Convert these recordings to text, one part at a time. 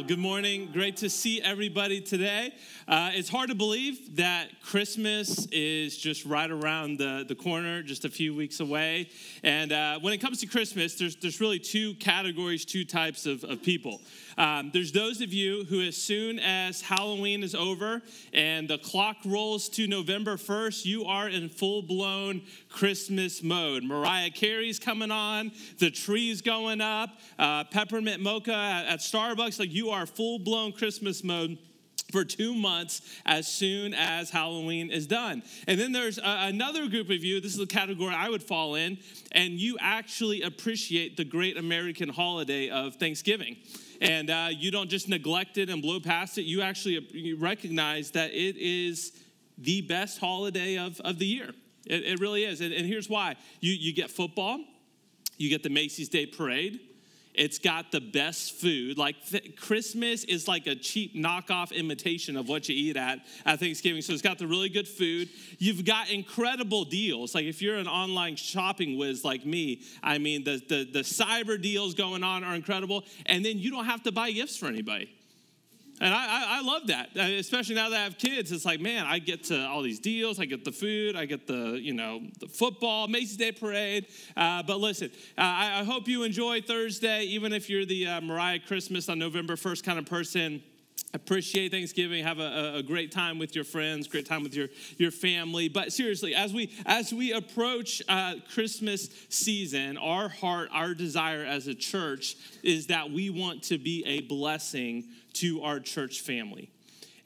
Well, good morning. Great to see everybody today. Uh, it's hard to believe that Christmas is just right around the, the corner, just a few weeks away. And uh, when it comes to Christmas, there's, there's really two categories, two types of, of people. Um, there's those of you who, as soon as Halloween is over and the clock rolls to November 1st, you are in full blown Christmas mode. Mariah Carey's coming on, the tree's going up, uh, peppermint mocha at, at Starbucks. Like you are full blown Christmas mode for two months as soon as Halloween is done. And then there's a, another group of you, this is the category I would fall in, and you actually appreciate the great American holiday of Thanksgiving. And uh, you don't just neglect it and blow past it, you actually recognize that it is the best holiday of, of the year. It, it really is. And, and here's why you, you get football, you get the Macy's Day Parade it's got the best food. Like th- Christmas is like a cheap knockoff imitation of what you eat at at Thanksgiving. So it's got the really good food. You've got incredible deals. Like if you're an online shopping whiz like me, I mean the the, the cyber deals going on are incredible. And then you don't have to buy gifts for anybody. And I, I, I, love that, uh, especially now that I have kids. It's like, man, I get to all these deals. I get the food. I get the, you know, the football, Macy's Day Parade. Uh, but listen, uh, I, I, hope you enjoy Thursday, even if you're the uh, Mariah Christmas on November 1st kind of person appreciate thanksgiving have a, a, great time with your friends great time with your, your family but seriously as we as we approach uh, christmas season our heart our desire as a church is that we want to be a blessing to our church family.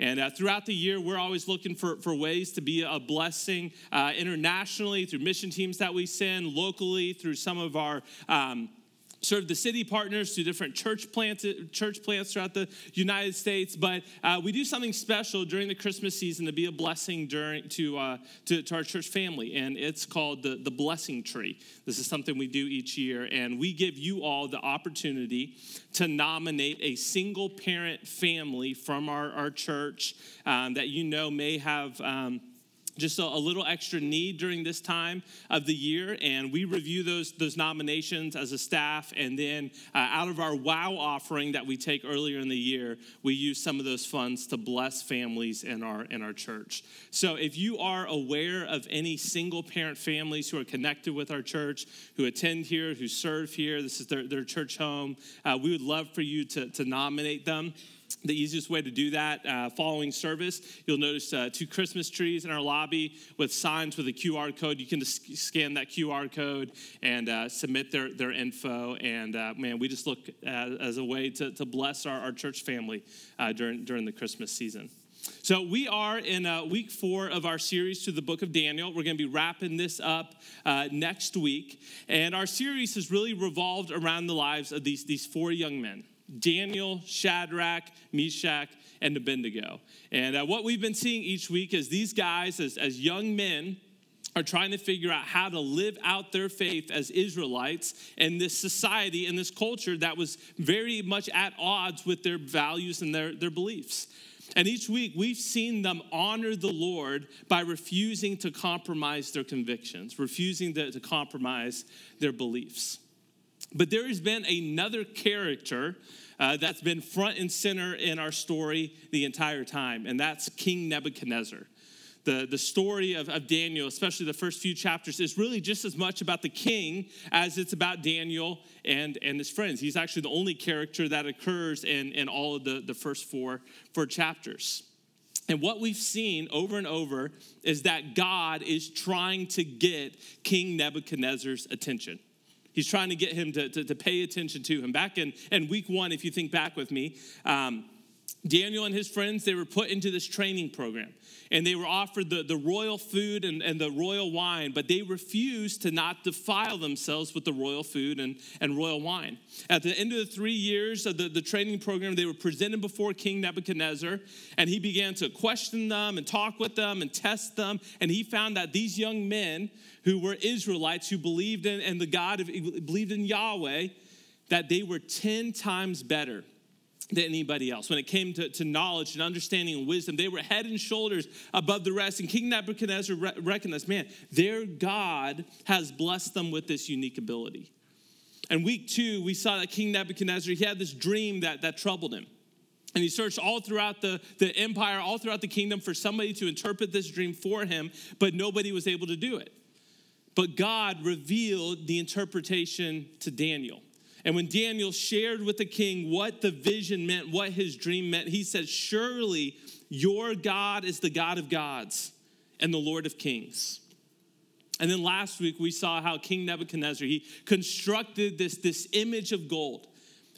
And uh, throughout the year, we're always looking for, for ways to be a blessing uh, internationally through mission teams that we send, locally through some of our um, serve the city partners to different church plants, church plants throughout the United States. But uh, we do something special during the Christmas season to be a blessing during to, uh, to, to, our church family, and it's called the, the Blessing Tree. This is something we do each year, and we give you all the opportunity to nominate a single parent family from our, our church um, that you know may have. Um, just a, a, little extra need during this time of the year and we review those those nominations as a staff and then uh, out of our wow offering that we take earlier in the year we use some of those funds to bless families in our in our church. So if you are aware of any single parent families who are connected with our church who attend here who serve here this is their, their church home uh, we would love for you to, to nominate them the easiest way to do that, uh, following service, you'll notice uh, two Christmas trees in our lobby with signs with a QR code. You can just scan that QR code and uh, submit their, their info. And uh, man, we just look at, as a way to, to bless our, our church family uh, during, during the Christmas season. So, we are in uh, week four of our series to the book of Daniel. We're going to be wrapping this up uh, next week. And our series has really revolved around the lives of these, these four young men. Daniel, Shadrach, Meshach, and Abednego. And uh, what we've been seeing each week is these guys, as, as young men, are trying to figure out how to live out their faith as Israelites in this society, in this culture that was very much at odds with their values and their, their beliefs. And each week we've seen them honor the Lord by refusing to compromise their convictions, refusing to, to compromise their beliefs. But there has been another character uh, that's been front and center in our story the entire time, and that's King Nebuchadnezzar. The, the story of, of Daniel, especially the first few chapters, is really just as much about the king as it's about Daniel and, and his friends. He's actually the only character that occurs in, in all of the, the first four, four chapters. And what we've seen over and over is that God is trying to get King Nebuchadnezzar's attention. He's trying to get him to, to, to pay attention to him. Back in, in week one, if you think back with me, um, Daniel and his friends, they were put into this training program and they were offered the, the royal food and, and the royal wine, but they refused to not defile themselves with the royal food and, and royal wine. At the end of the three years of the, the training program, they were presented before King Nebuchadnezzar, and he began to question them and talk with them and test them. And he found that these young men who were Israelites, who believed in, in the God, of, believed in Yahweh, that they were 10 times better than anybody else. When it came to, to knowledge and understanding and wisdom, they were head and shoulders above the rest. And King Nebuchadnezzar re- recognized, man, their God has blessed them with this unique ability. And week two, we saw that King Nebuchadnezzar, he had this dream that, that troubled him. And he searched all throughout the, the empire, all throughout the kingdom for somebody to interpret this dream for him, but nobody was able to do it. But God revealed the interpretation to Daniel. And when Daniel shared with the king what the vision meant, what his dream meant, he said, Surely your God is the God of gods and the Lord of kings. And then last week we saw how King Nebuchadnezzar, he constructed this, this image of gold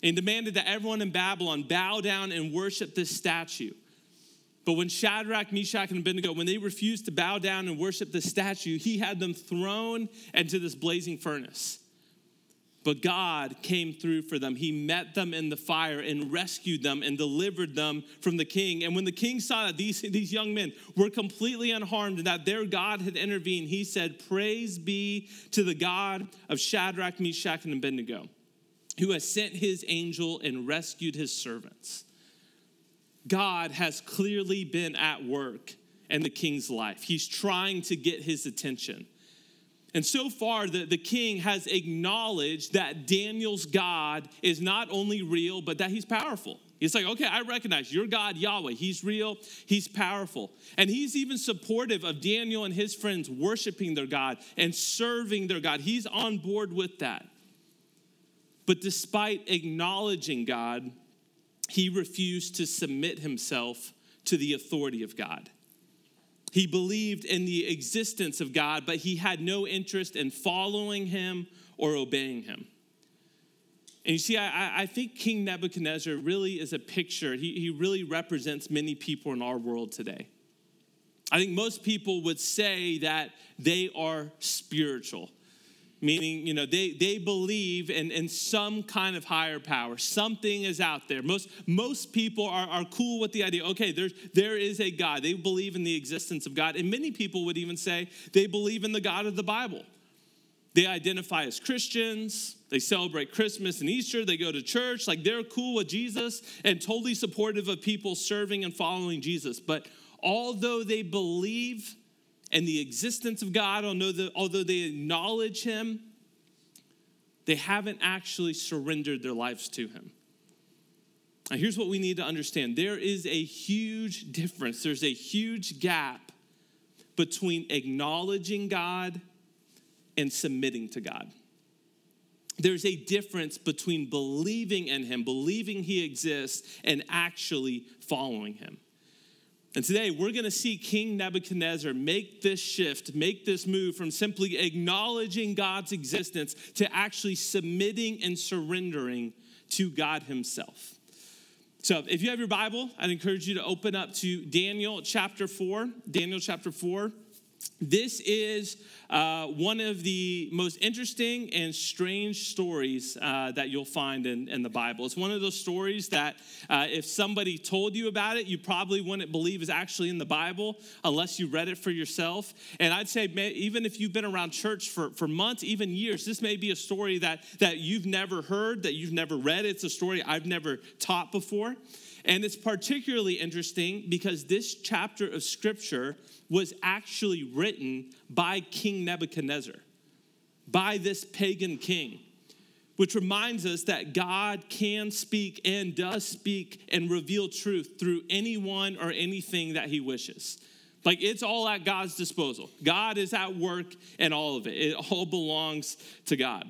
and demanded that everyone in Babylon bow down and worship this statue. But when Shadrach, Meshach, and Abednego, when they refused to bow down and worship the statue, he had them thrown into this blazing furnace. But God came through for them. He met them in the fire and rescued them and delivered them from the king. And when the king saw that these, these young men were completely unharmed and that their God had intervened, he said, Praise be to the God of Shadrach, Meshach, and Abednego, who has sent his angel and rescued his servants. God has clearly been at work in the king's life. He's trying to get his attention. And so far, the, the king has acknowledged that Daniel's God is not only real, but that he's powerful. He's like, okay, I recognize your God, Yahweh. He's real, he's powerful. And he's even supportive of Daniel and his friends worshiping their God and serving their God. He's on board with that. But despite acknowledging God, he refused to submit himself to the authority of God. He believed in the existence of God, but he had no interest in following him or obeying him. And you see, I, I think King Nebuchadnezzar really is a picture, he, he really represents many people in our world today. I think most people would say that they are spiritual meaning you know they, they believe in, in some kind of higher power. Something is out there. Most most people are, are cool with the idea okay there's there is a god. They believe in the existence of god. And many people would even say they believe in the god of the bible. They identify as christians. They celebrate christmas and easter. They go to church. Like they're cool with jesus and totally supportive of people serving and following jesus. But although they believe and the existence of God, although they acknowledge Him, they haven't actually surrendered their lives to Him. Now, here's what we need to understand there is a huge difference, there's a huge gap between acknowledging God and submitting to God. There's a difference between believing in Him, believing He exists, and actually following Him. And today we're going to see King Nebuchadnezzar make this shift, make this move from simply acknowledging God's existence to actually submitting and surrendering to God Himself. So if you have your Bible, I'd encourage you to open up to Daniel chapter 4. Daniel chapter 4. This is uh, one of the most interesting and strange stories uh, that you'll find in, in, the Bible. It's one of those stories that uh, if somebody told you about it, you probably wouldn't believe is actually in the Bible unless you read it for yourself. And I'd say, even if you've been around church for, for months, even years, this may be a story that, that you've never heard, that you've never read. It's a story I've never taught before. And it's particularly interesting because this chapter of scripture was actually written by King Nebuchadnezzar, by this pagan king, which reminds us that God can speak and does speak and reveal truth through anyone or anything that he wishes. Like it's all at God's disposal. God is at work in all of it, it all belongs to God.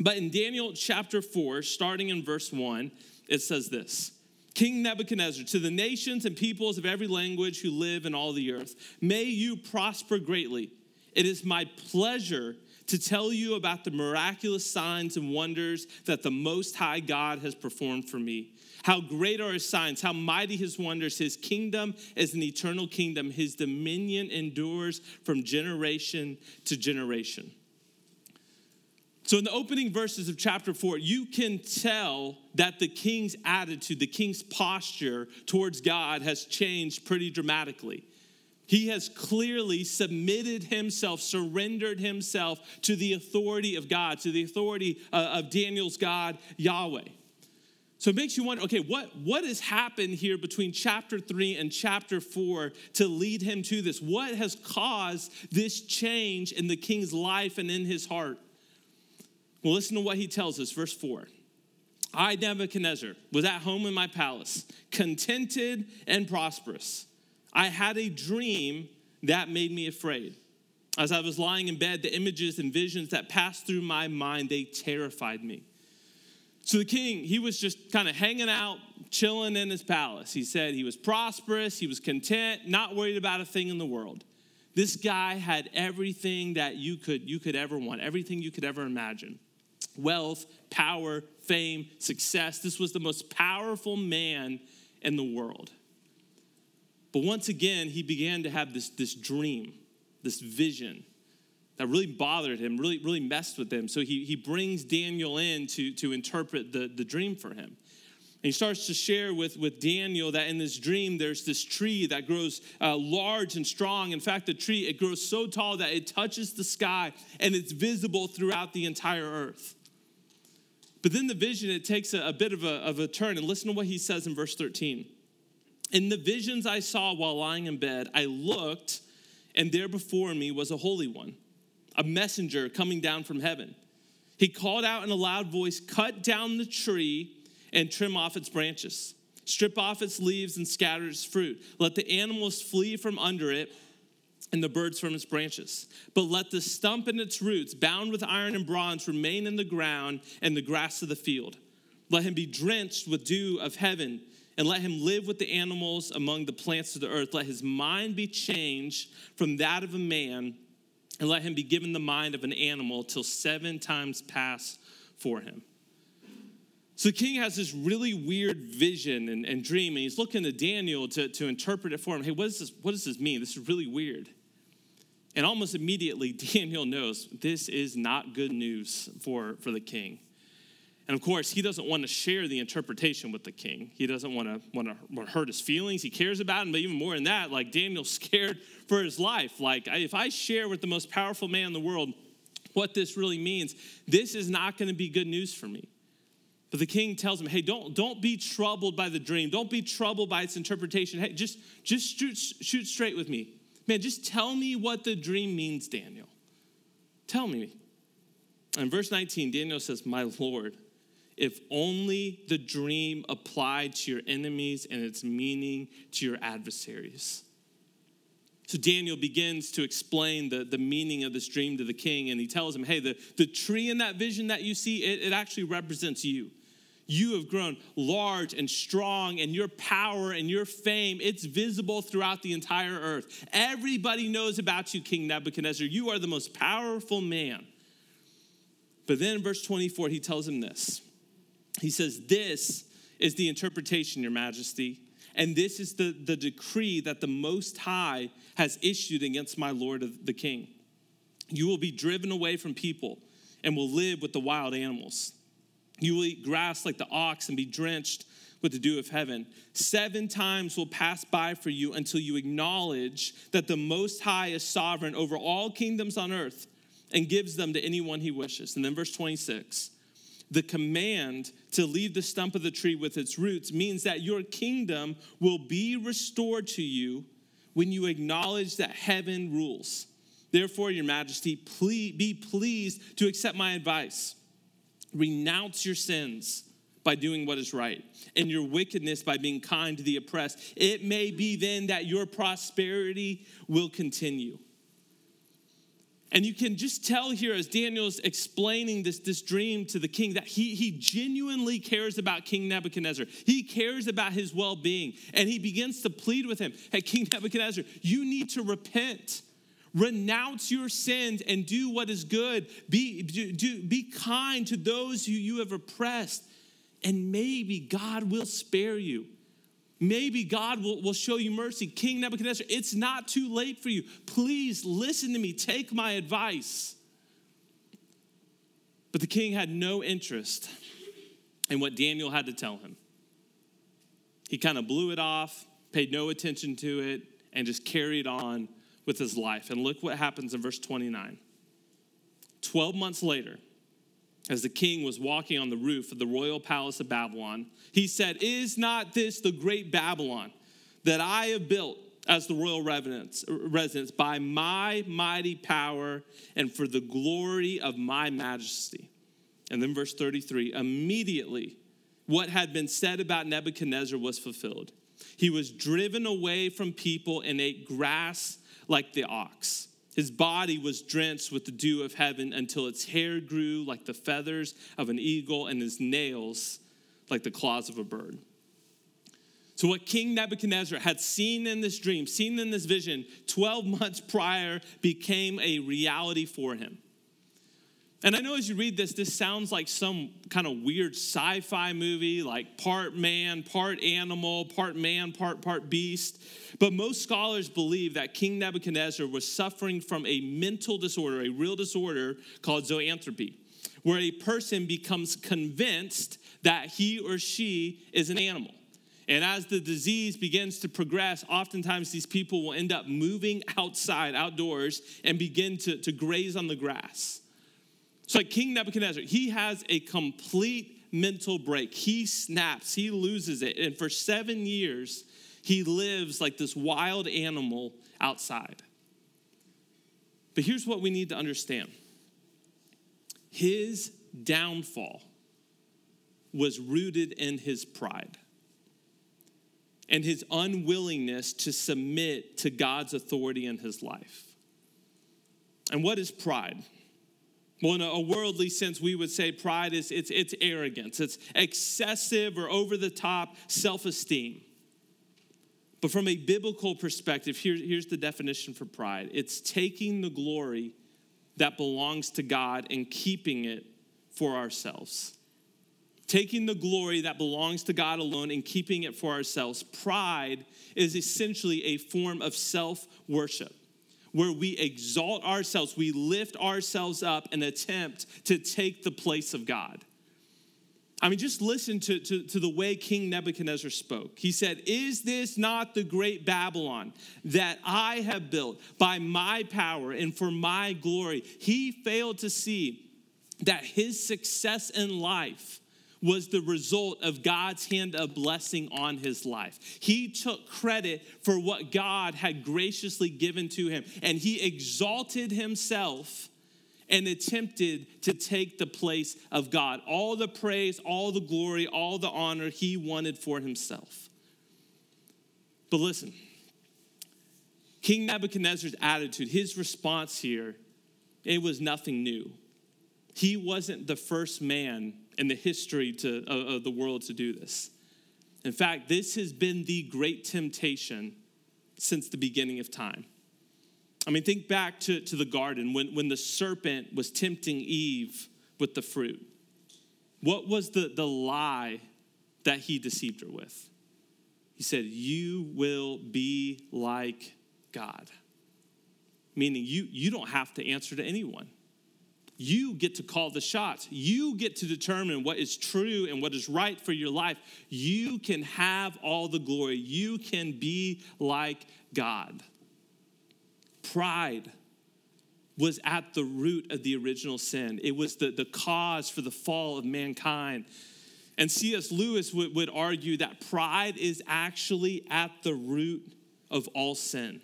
But in Daniel chapter 4, starting in verse 1, it says this King Nebuchadnezzar, to the nations and peoples of every language who live in all the earth, may you prosper greatly. It is my pleasure to tell you about the miraculous signs and wonders that the Most High God has performed for me. How great are his signs, how mighty his wonders. His kingdom is an eternal kingdom, his dominion endures from generation to generation. So, in the opening verses of chapter four, you can tell that the king's attitude, the king's posture towards God has changed pretty dramatically. He has clearly submitted himself, surrendered himself to the authority of God, to the authority uh, of Daniel's God, Yahweh. So it makes you wonder okay, what, what has happened here between chapter three and chapter four to lead him to this? What has caused this change in the king's life and in his heart? Well, listen to what he tells us, verse 4. I, Nebuchadnezzar, was at home in my palace, contented and prosperous. I had a dream that made me afraid. As I was lying in bed, the images and visions that passed through my mind, they terrified me. So the king, he was just kind of hanging out, chilling in his palace. He said he was prosperous, he was content, not worried about a thing in the world. This guy had everything that you could you could ever want, everything you could ever imagine. Wealth, power, fame, success. This was the most powerful man in the world. But once again, he began to have this, this dream, this vision that really bothered him, really, really messed with him. So he, he brings Daniel in to, to interpret the, the dream for him. And he starts to share with, with Daniel that in this dream, there's this tree that grows uh, large and strong. In fact, the tree, it grows so tall that it touches the sky and it's visible throughout the entire earth. But then the vision, it takes a, a bit of a, of a turn. And listen to what he says in verse 13. In the visions I saw while lying in bed, I looked, and there before me was a holy one a messenger coming down from heaven. He called out in a loud voice, Cut down the tree and trim off its branches, strip off its leaves and scatter its fruit. Let the animals flee from under it and the birds from its branches. But let the stump and its roots, bound with iron and bronze, remain in the ground and the grass of the field. Let him be drenched with dew of heaven, and let him live with the animals among the plants of the earth. Let his mind be changed from that of a man and let him be given the mind of an animal till seven times pass for him. So the king has this really weird vision and, and dream, and he's looking to Daniel to, to interpret it for him. Hey, what, is this, what does this mean? This is really weird. And almost immediately, Daniel knows this is not good news for, for the king. And of course, he doesn't want to share the interpretation with the king. He doesn't want to, want to hurt his feelings. He cares about him, but even more than that, like Daniel's scared for his life. Like, if I share with the most powerful man in the world what this really means, this is not going to be good news for me. But the king tells him, hey, don't, don't be troubled by the dream. Don't be troubled by its interpretation. Hey, just, just shoot, shoot straight with me. Man, just tell me what the dream means, Daniel. Tell me. In verse 19, Daniel says, My Lord, if only the dream applied to your enemies and its meaning to your adversaries. So Daniel begins to explain the, the meaning of this dream to the king, and he tells him, Hey, the, the tree in that vision that you see, it, it actually represents you. You have grown large and strong, and your power and your fame, it's visible throughout the entire earth. Everybody knows about you, King Nebuchadnezzar. You are the most powerful man. But then in verse 24, he tells him this he says, This is the interpretation, Your Majesty, and this is the, the decree that the Most High has issued against my Lord the King. You will be driven away from people and will live with the wild animals. You will eat grass like the ox and be drenched with the dew of heaven. Seven times will pass by for you until you acknowledge that the Most High is sovereign over all kingdoms on earth and gives them to anyone he wishes. And then verse 26 the command to leave the stump of the tree with its roots means that your kingdom will be restored to you when you acknowledge that heaven rules. Therefore, your majesty, please, be pleased to accept my advice. Renounce your sins by doing what is right, and your wickedness by being kind to the oppressed. It may be then that your prosperity will continue. And you can just tell here as Daniel's explaining this, this dream to the king that he, he genuinely cares about King Nebuchadnezzar. He cares about his well being. And he begins to plead with him Hey, King Nebuchadnezzar, you need to repent. Renounce your sins and do what is good. Be, do, be kind to those who you have oppressed. And maybe God will spare you. Maybe God will, will show you mercy. King Nebuchadnezzar, it's not too late for you. Please listen to me. Take my advice. But the king had no interest in what Daniel had to tell him. He kind of blew it off, paid no attention to it, and just carried on with his life. And look what happens in verse 29. 12 months later, as the king was walking on the roof of the royal palace of Babylon, he said, Is not this the great Babylon that I have built as the royal residence by my mighty power and for the glory of my majesty? And then verse 33 immediately what had been said about Nebuchadnezzar was fulfilled. He was driven away from people and ate grass like the ox. His body was drenched with the dew of heaven until its hair grew like the feathers of an eagle and his nails like the claws of a bird. So, what King Nebuchadnezzar had seen in this dream, seen in this vision 12 months prior, became a reality for him. And I know as you read this, this sounds like some kind of weird sci fi movie, like part man, part animal, part man, part, part beast. But most scholars believe that King Nebuchadnezzar was suffering from a mental disorder, a real disorder called zoanthropy, where a person becomes convinced that he or she is an animal. And as the disease begins to progress, oftentimes these people will end up moving outside, outdoors, and begin to, to graze on the grass. So, like King Nebuchadnezzar, he has a complete mental break. He snaps, he loses it. And for seven years, he lives like this wild animal outside. But here's what we need to understand his downfall was rooted in his pride and his unwillingness to submit to God's authority in his life. And what is pride? Well, in a worldly sense, we would say pride is it's, it's arrogance, it's excessive or over the top self esteem. But from a biblical perspective, here, here's the definition for pride it's taking the glory that belongs to God and keeping it for ourselves. Taking the glory that belongs to God alone and keeping it for ourselves. Pride is essentially a form of self worship where we exalt ourselves, we lift ourselves up and attempt to take the place of God. I mean, just listen to, to, to, the way King Nebuchadnezzar spoke. He said, Is this not the great Babylon that I have built by my power and for my glory? He failed to see that his success in life was the result of God's hand of blessing on his life. He took credit for what God had graciously given to him, and he exalted himself and attempted to take the place of God. All the praise, all the glory, all the honor he wanted for himself. But listen, King Nebuchadnezzar's attitude, his response here, it was nothing new. He wasn't the first man in the history to, of, of the world to do this. In fact, this has been the great temptation since the beginning of time. I mean, think back to, to the garden when, when the serpent was tempting Eve with the fruit. What was the, the lie that he deceived her with? He said, You will be like God. Meaning, you, you don't have to answer to anyone. You get to call the shots. You get to determine what is true and what is right for your life. You can have all the glory. You can be like God. Pride was at the root of the original sin, it was the, the cause for the fall of mankind. And C.S. Lewis would, would argue that pride is actually at the root of all sin.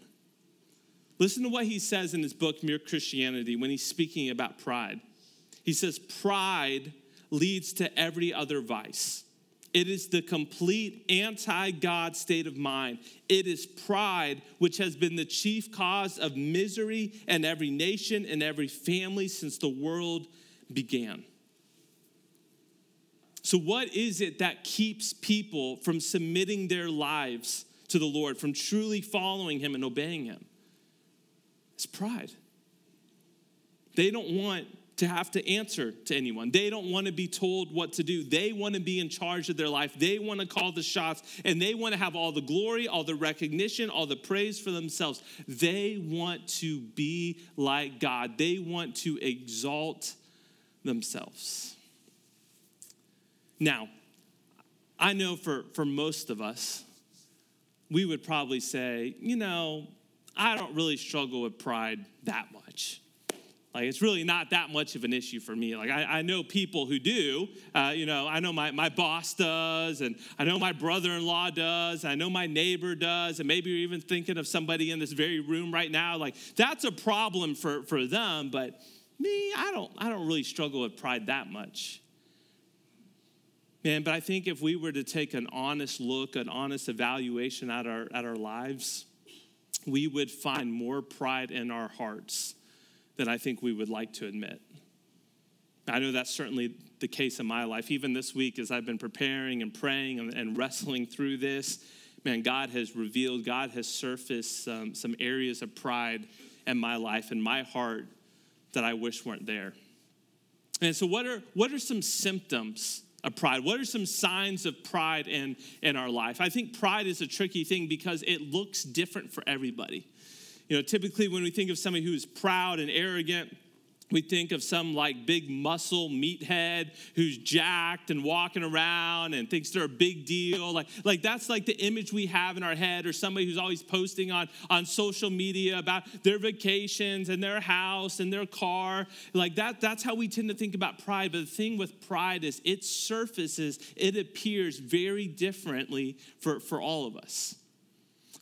Listen to what he says in his book, Mere Christianity, when he's speaking about pride. He says, Pride leads to every other vice. It is the complete anti God state of mind. It is pride which has been the chief cause of misery in every nation and every family since the world began. So, what is it that keeps people from submitting their lives to the Lord, from truly following Him and obeying Him? It's pride. They don't want to have to answer to anyone. They don't want to be told what to do. They want to be in charge of their life. They want to call the shots and they want to have all the glory, all the recognition, all the praise for themselves. They want to be like God. They want to exalt themselves. Now, I know for, for most of us, we would probably say, you know, I don't really struggle with pride that much. Like, it's really not that much of an issue for me. Like, I, I know people who do. Uh, you know, I know my, my boss does, and I know my brother in law does, I know my neighbor does, and maybe you're even thinking of somebody in this very room right now. Like, that's a problem for, for them, but me, I don't, I don't really struggle with pride that much. Man, but I think if we were to take an honest look, an honest evaluation at our, at our lives, we would find more pride in our hearts than I think we would like to admit. I know that's certainly the case in my life. Even this week, as I've been preparing and praying and, and wrestling through this, man, God has revealed, God has surfaced some, some areas of pride in my life and my heart that I wish weren't there. And so, what are, what are some symptoms pride? What are some signs of pride in, in our life? I think pride is a tricky thing because it looks different for everybody. You know, typically when we think of somebody who's proud and arrogant, we think of some like big muscle meathead who's jacked and walking around and thinks they're a big deal. Like, like that's like the image we have in our head, or somebody who's always posting on, on social media about their vacations and their house and their car. Like that, that's how we tend to think about pride. But the thing with pride is it surfaces, it appears very differently for, for all of us.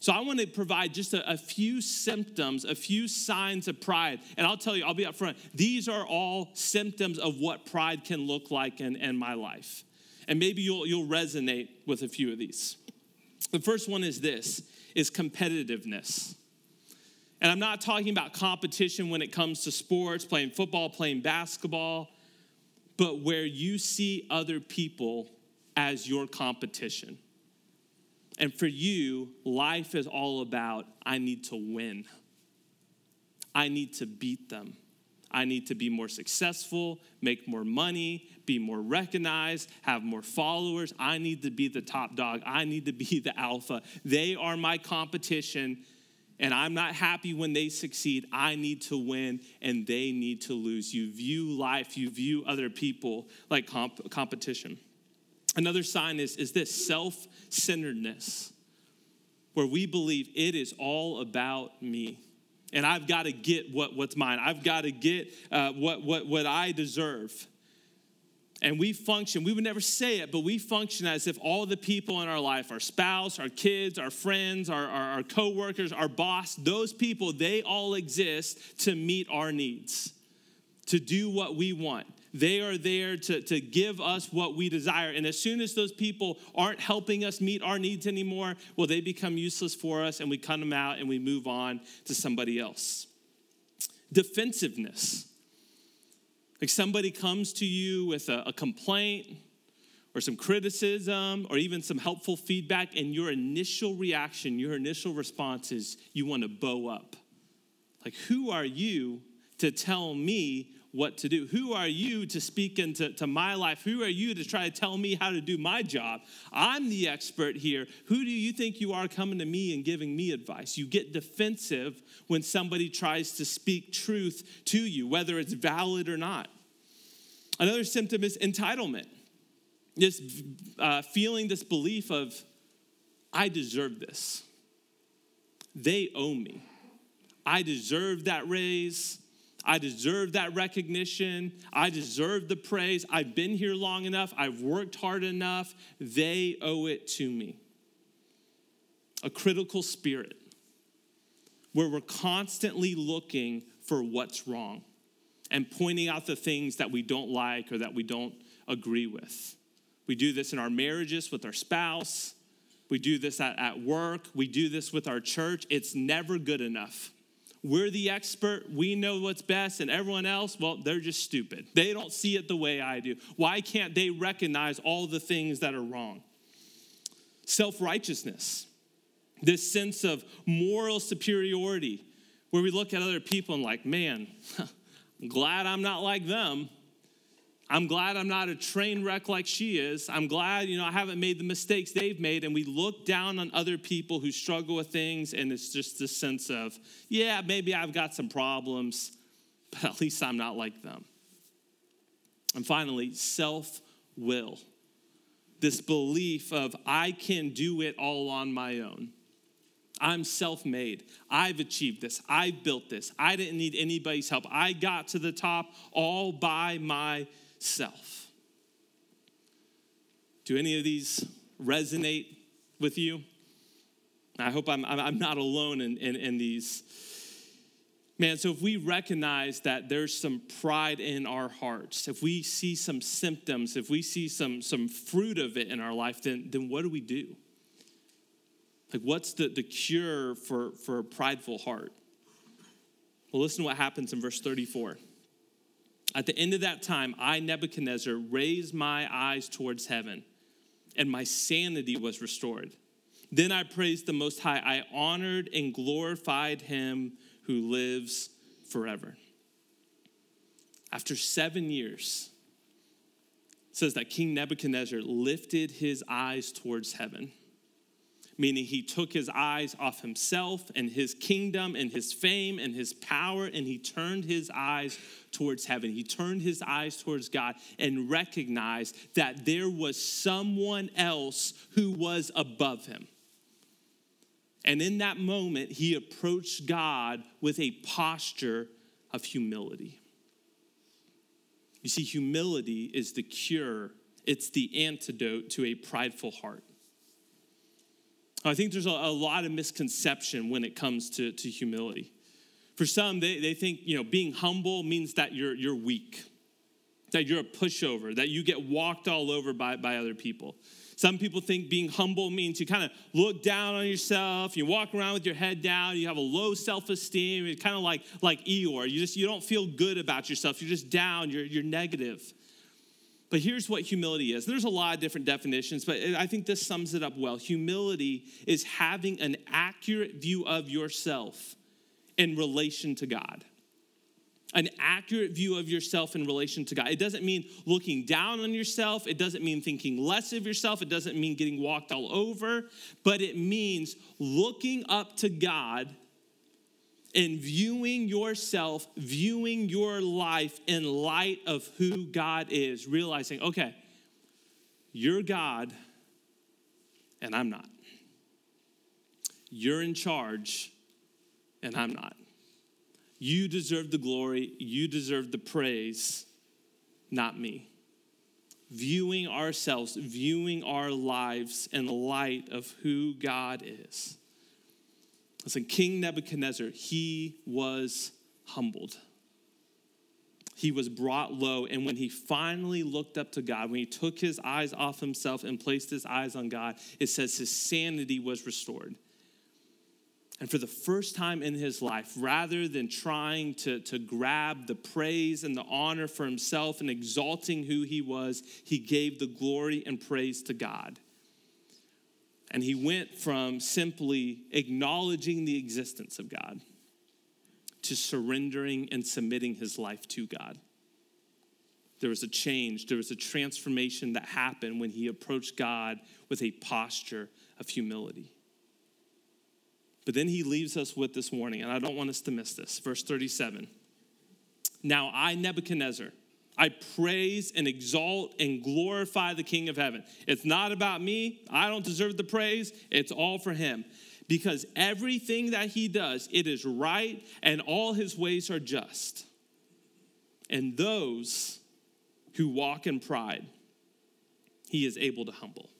So I want to provide just a, a, few symptoms, a few signs of pride. And I'll tell you, I'll be up front. These are all symptoms of what pride can look like in, in my life. And maybe you'll, you'll resonate with a few of these. The first one is this, is competitiveness. And I'm not talking about competition when it comes to sports, playing football, playing basketball, but where you see other people as your competition. And for you, life is all about I need to win. I need to beat them. I need to be more successful, make more money, be more recognized, have more followers. I need to be the top dog. I need to be the alpha. They are my competition, and I'm not happy when they succeed. I need to win, and they need to lose. You view life, you view other people like comp- competition. Another sign is, is this self centeredness, where we believe it is all about me. And I've got to get what, what's mine. I've got to get uh, what, what, what I deserve. And we function, we would never say it, but we function as if all the people in our life, our spouse, our kids, our friends, our, our, our coworkers, our boss, those people, they all exist to meet our needs, to do what we want. They are there to, to give us what we desire. And as soon as those people aren't helping us meet our needs anymore, well, they become useless for us and we cut them out and we move on to somebody else. Defensiveness. Like somebody comes to you with a, a complaint or some criticism or even some helpful feedback, and your initial reaction, your initial response is you want to bow up. Like, who are you to tell me what to do. Who are you to speak into to my life? Who are you to try to tell me how to do my job? I'm the expert here. Who do you think you are coming to me and giving me advice? You get defensive when somebody tries to speak truth to you, whether it's valid or not. Another symptom is entitlement. This uh, feeling, this belief of, I deserve this. They owe me. I deserve that raise. I deserve that recognition. I deserve the praise. I've been here long enough. I've worked hard enough. They owe it to me. A critical spirit where we're constantly looking for what's wrong and pointing out the things that we don't like or that we don't agree with. We do this in our marriages with our spouse. We do this at, at work. We do this with our church. It's never good enough. We're the expert. We know what's best. And everyone else, well, they're just stupid. They don't see it the way I do. Why can't they recognize all the things that are wrong? Self righteousness, this sense of moral superiority, where we look at other people and, like, man, I'm glad I'm not like them. I'm glad I'm not a train wreck like she is. I'm glad, you know, I haven't made the mistakes they've made. And we look down on other people who struggle with things, and it's just this sense of, yeah, maybe I've got some problems, but at least I'm not like them. And finally, self will. This belief of, I can do it all on my own. I'm self made. I've achieved this. I've built this. I didn't need anybody's help. I got to the top all by myself self. Do any of these resonate with you? I hope I'm, I'm not alone in, in, in these. Man, so if we recognize that there's some pride in our hearts, if we see some symptoms, if we see some, some fruit of it in our life, then, then what do we do? Like, what's the, the cure for, for a prideful heart? Well, listen to what happens in verse 34. At the end of that time, I, Nebuchadnezzar, raised my eyes towards heaven, and my sanity was restored. Then I praised the Most High. I honored and glorified him who lives forever. After seven years, says that King Nebuchadnezzar lifted his eyes towards heaven meaning he took his eyes off himself and his kingdom and his fame and his power, and he turned his eyes towards heaven. He turned his eyes towards God and recognized that there was someone else who was above him. And in that moment, he approached God with a posture of humility. You see, humility is the cure, it's the antidote to a prideful heart. I think there's a, a lot of misconception when it comes to, to humility. For some, they, they think, you know, being humble means that you're, you're weak, that you're a pushover, that you get walked all over by, by other people. Some people think being humble means you kind of look down on yourself, you walk around with your head down, you have a low self-esteem, you're kind of like, like Eeyore. You just you don't feel good about yourself. You're just down, you're, you're negative. But here's what humility is. There's a lot of different definitions, but I think this sums it up well. Humility is having an accurate view of yourself in relation to God. An accurate view of yourself in relation to God. It doesn't mean looking down on yourself. It doesn't mean thinking less of yourself. It doesn't mean getting walked all over, but it means looking up to God and viewing yourself, viewing your life in light of who God is, realizing, okay, you're God and I'm not. You're in charge and I'm not. You deserve the glory, you deserve the praise, not me. Viewing ourselves, viewing our lives in light of who God is. Listen, King Nebuchadnezzar, he was humbled. He was brought low. And when he finally looked up to God, when he took his eyes off himself and placed his eyes on God, it says his sanity was restored. And for the first time in his life, rather than trying to, to grab the praise and the honor for himself and exalting who he was, he gave the glory and praise to God. And he went from simply acknowledging the existence of God to surrendering and submitting his life to God. There was a change, there was a transformation that happened when he approached God with a posture of humility. But then he leaves us with this warning, and I don't want us to miss this. Verse 37. Now I, Nebuchadnezzar, I praise and exalt and glorify the King of heaven. It's not about me. I don't deserve the praise. It's all for him. Because everything that he does, it is right and all his ways are just. And those who walk in pride, he is able to humble.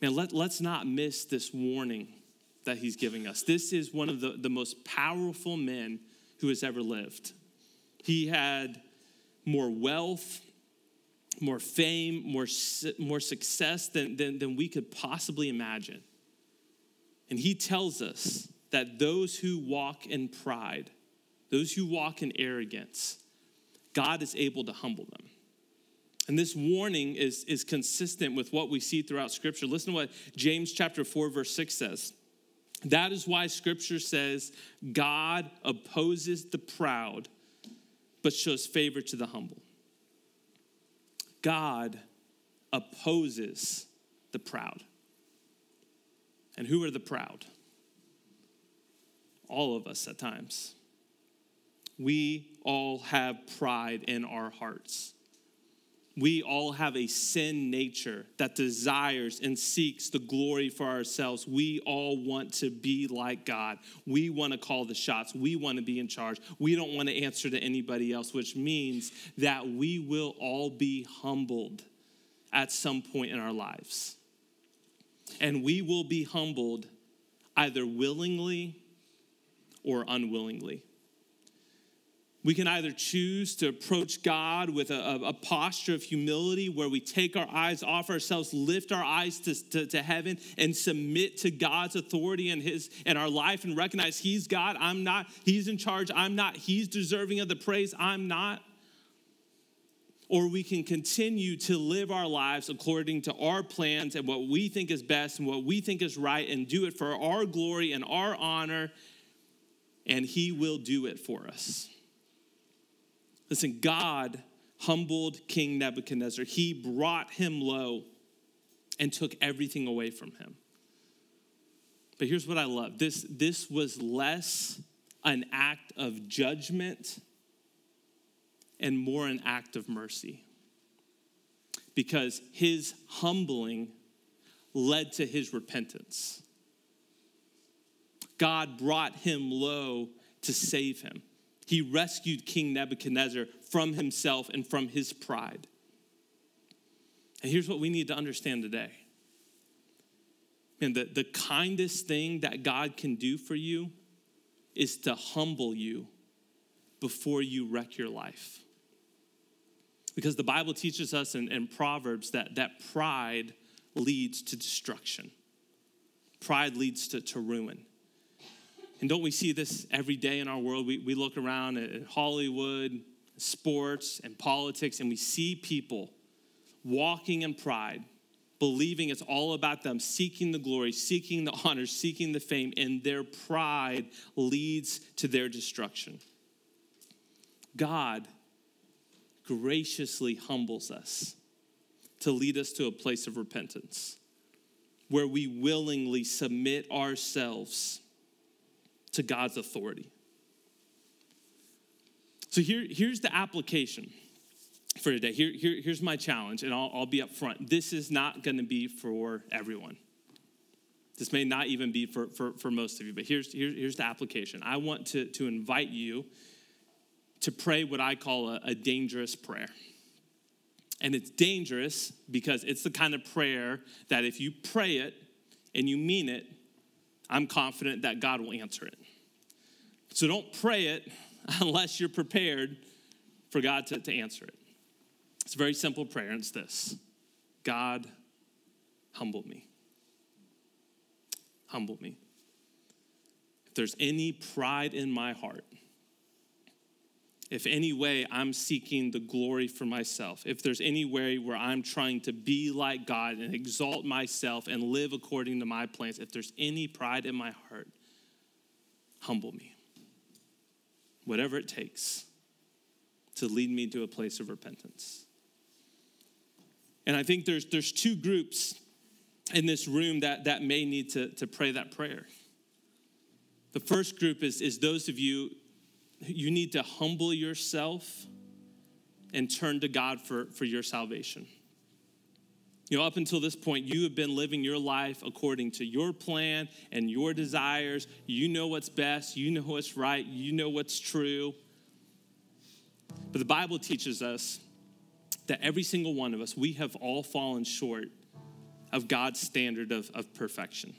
Man, let, let's not miss this warning that he's giving us. This is one of the, the most powerful men who has ever lived. He had more wealth, more fame, more, more success than, than, than we could possibly imagine. And he tells us that those who walk in pride, those who walk in arrogance, God is able to humble them. And this warning is, is consistent with what we see throughout Scripture. Listen to what James chapter 4, verse 6 says. That is why Scripture says God opposes the proud but shows favor to the humble. God opposes the proud. And who are the proud? All of us at times. We all have pride in our hearts we all have a sin nature that desires and seeks the glory for ourselves. We all want to be like God. We want to call the shots. We want to be in charge. We don't want to answer to anybody else, which means that we will all be humbled at some point in our lives. And we will be humbled either willingly or unwillingly. We can either choose to approach God with a, a, posture of humility where we take our eyes off ourselves, lift our eyes to, to, to, heaven, and submit to God's authority in, his, in our life and recognize He's God, I'm not. He's in charge, I'm not. He's deserving of the praise, I'm not. Or we can continue to live our lives according to our plans and what we think is best and what we think is right and do it for our glory and our honor, and He will do it for us. Listen, God humbled King Nebuchadnezzar. He brought him low and took everything away from him. But here's what I love this, this was less an act of judgment and more an act of mercy. Because his humbling led to his repentance. God brought him low to save him. He rescued King Nebuchadnezzar from himself and from his pride. And here's what we need to understand today. And the, the kindest thing that God can do for you is to humble you before you wreck your life. Because the Bible teaches us in, in Proverbs that, that pride leads to destruction, pride leads to, to ruin. And don't we see this every day in our world? We, we look around at Hollywood, sports, and politics, and we see people walking in pride, believing it's all about them, seeking the glory, seeking the honor, seeking the fame, and their pride leads to their destruction. God graciously humbles us to lead us to a place of repentance where we willingly submit ourselves to God's authority. So here, here's the application for today. Here, here, here's my challenge, and I'll, I'll be up front. This is not going to be for everyone. This may not even be for, for, for most of you, but here's, here, here's the application. I want to, to invite you to pray what I call a, a dangerous prayer. And it's dangerous because it's the kind of prayer that if you pray it and you mean it, I'm confident that God will answer it. So don't pray it unless you're prepared for God to, to answer it. It's a very simple prayer, it's this God, humble me. Humble me. If there's any pride in my heart, if any way I'm seeking the glory for myself, if there's any way where I'm trying to be like God and exalt myself and live according to my plans, if there's any pride in my heart, humble me. Whatever it takes to lead me to a place of repentance. And I think there's, there's two groups in this room that, that may need to, to pray that prayer. The first group is, is those of you you need to humble yourself and turn to God for, for your salvation. You know, up until this point, you have been living your life according to your plan and your desires. You know what's best, you know what's right, you know what's true. But the Bible teaches us that every single one of us, we have all fallen short of God's standard of, of perfection.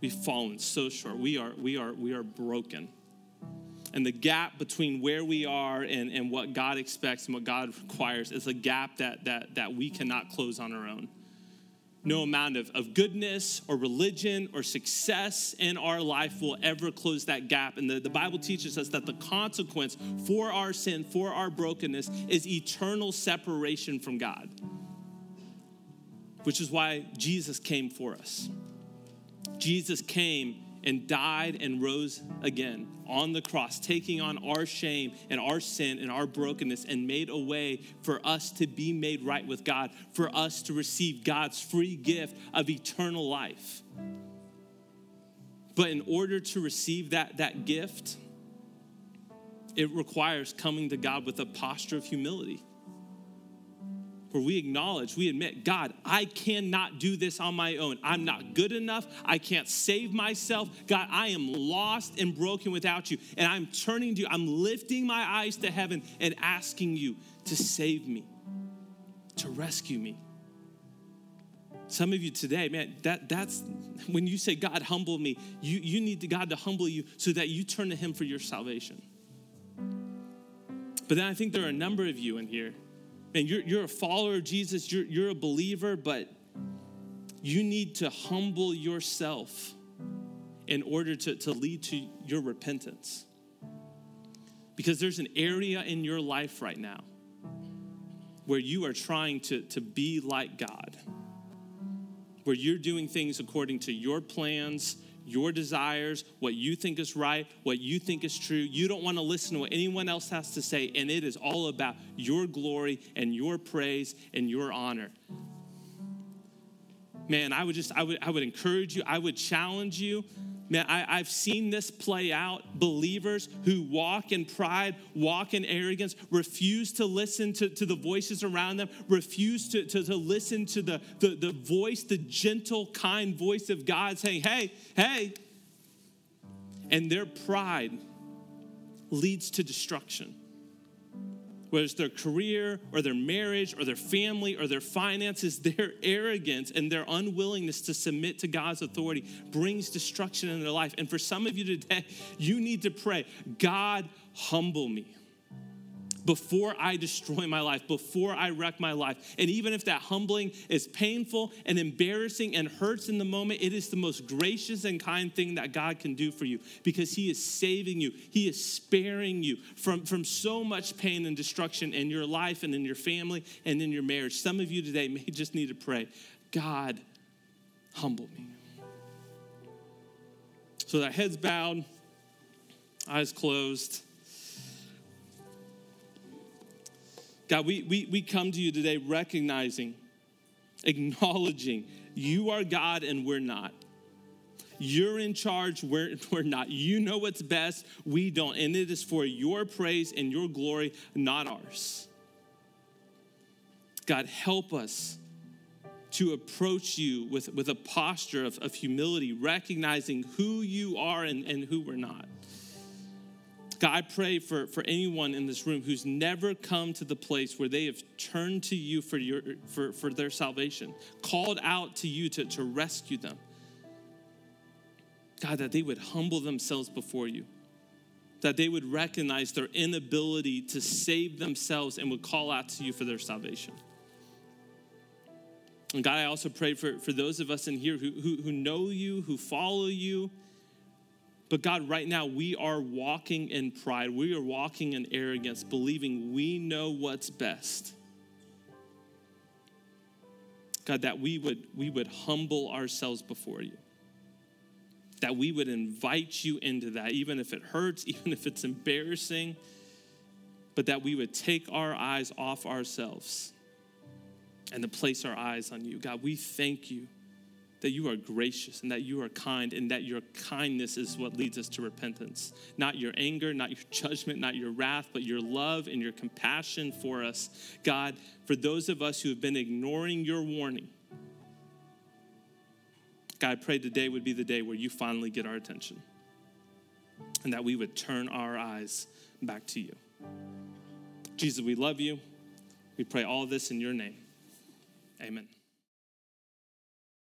We've fallen so short. We are, we are, we are broken and the gap between where we are and, and what God expects and what God requires is a gap that, that, that we cannot close on our own. No amount of, of goodness or religion or success in our life will ever close that gap. And the, the Bible teaches us that the consequence for our sin, for our brokenness, is eternal separation from God, which is why Jesus came for us. Jesus came and died and rose again on the cross, taking on our shame and our sin and our brokenness, and made a way for us to be made right with God, for us to receive God's free gift of eternal life. But in order to receive that, that gift, it requires coming to God with a posture of humility where we acknowledge, we admit, God, I cannot do this on my own. I'm not good enough. I can't save myself. God, I am lost and broken without you. And I'm turning to you. I'm lifting my eyes to heaven and asking you to save me, to rescue me. Some of you today, man, that, that's, when you say, God, humble me, you, you need God to humble you so that you turn to Him for your salvation. But then I think there are a number of you in here, and you're, you're a follower of Jesus, you're, you're a believer, but you need to humble yourself in order to, to lead to your repentance. Because there's an area in your life right now where you are trying to, to be like God, where you're doing things according to your plans, your desires, what you think is right, what you think is true. You don't want to listen to what anyone else has to say, and it is all about your glory and your praise and your honor. Man, I would just, I would, I would encourage you, I would challenge you Man, I, have seen this play out. Believers who walk in pride, walk in arrogance, refuse to listen to, to the voices around them, refuse to, to, to listen to the, the, the voice, the gentle, kind voice of God saying, hey, hey. And their pride leads to destruction whether it's their career or their marriage or their family or their finances, their arrogance and their unwillingness to submit to God's authority brings destruction in their life. And for some of you today, you need to pray, God, humble me before I destroy my life, before I wreck my life. And even if that humbling is painful and embarrassing and hurts in the moment, it is the most gracious and kind thing that God can do for you because He is saving you. He is sparing you from, from so much pain and destruction in your life and in your family and in your marriage. Some of you today may just need to pray, God, humble me. So that heads bowed, eyes closed. God, we, we, we come to you today recognizing, acknowledging you are God and we're not. You're in charge, we're, we're not. You know what's best, we don't. And it is for your praise and your glory, not ours. God, help us to approach you with, with a posture of, of humility, recognizing who you are and, and who we're not. God, I pray for, for anyone in this room who's never come to the place where they have turned to you for, your, for, for their salvation, called out to you to, to rescue them. God, that they would humble themselves before you, that they would recognize their inability to save themselves and would call out to you for their salvation. And God, I also pray for, for those of us in here who, who, who know you, who follow you, but God, right now, we are walking in pride. We are walking in arrogance, believing we know what's best. God, that we would, we would humble ourselves before you. That we would invite you into that, even if it hurts, even if it's embarrassing, but that we would take our eyes off ourselves and to place our eyes on you. God, we thank you that you are gracious and that you are kind and that your kindness is what leads us to repentance. Not your anger, not your judgment, not your wrath, but your love and your compassion for us. God, for those of us who have been ignoring your warning, God, I pray today would be the day where you finally get our attention and that we would turn our eyes back to you. Jesus, we love you. We pray all this in your name. Amen.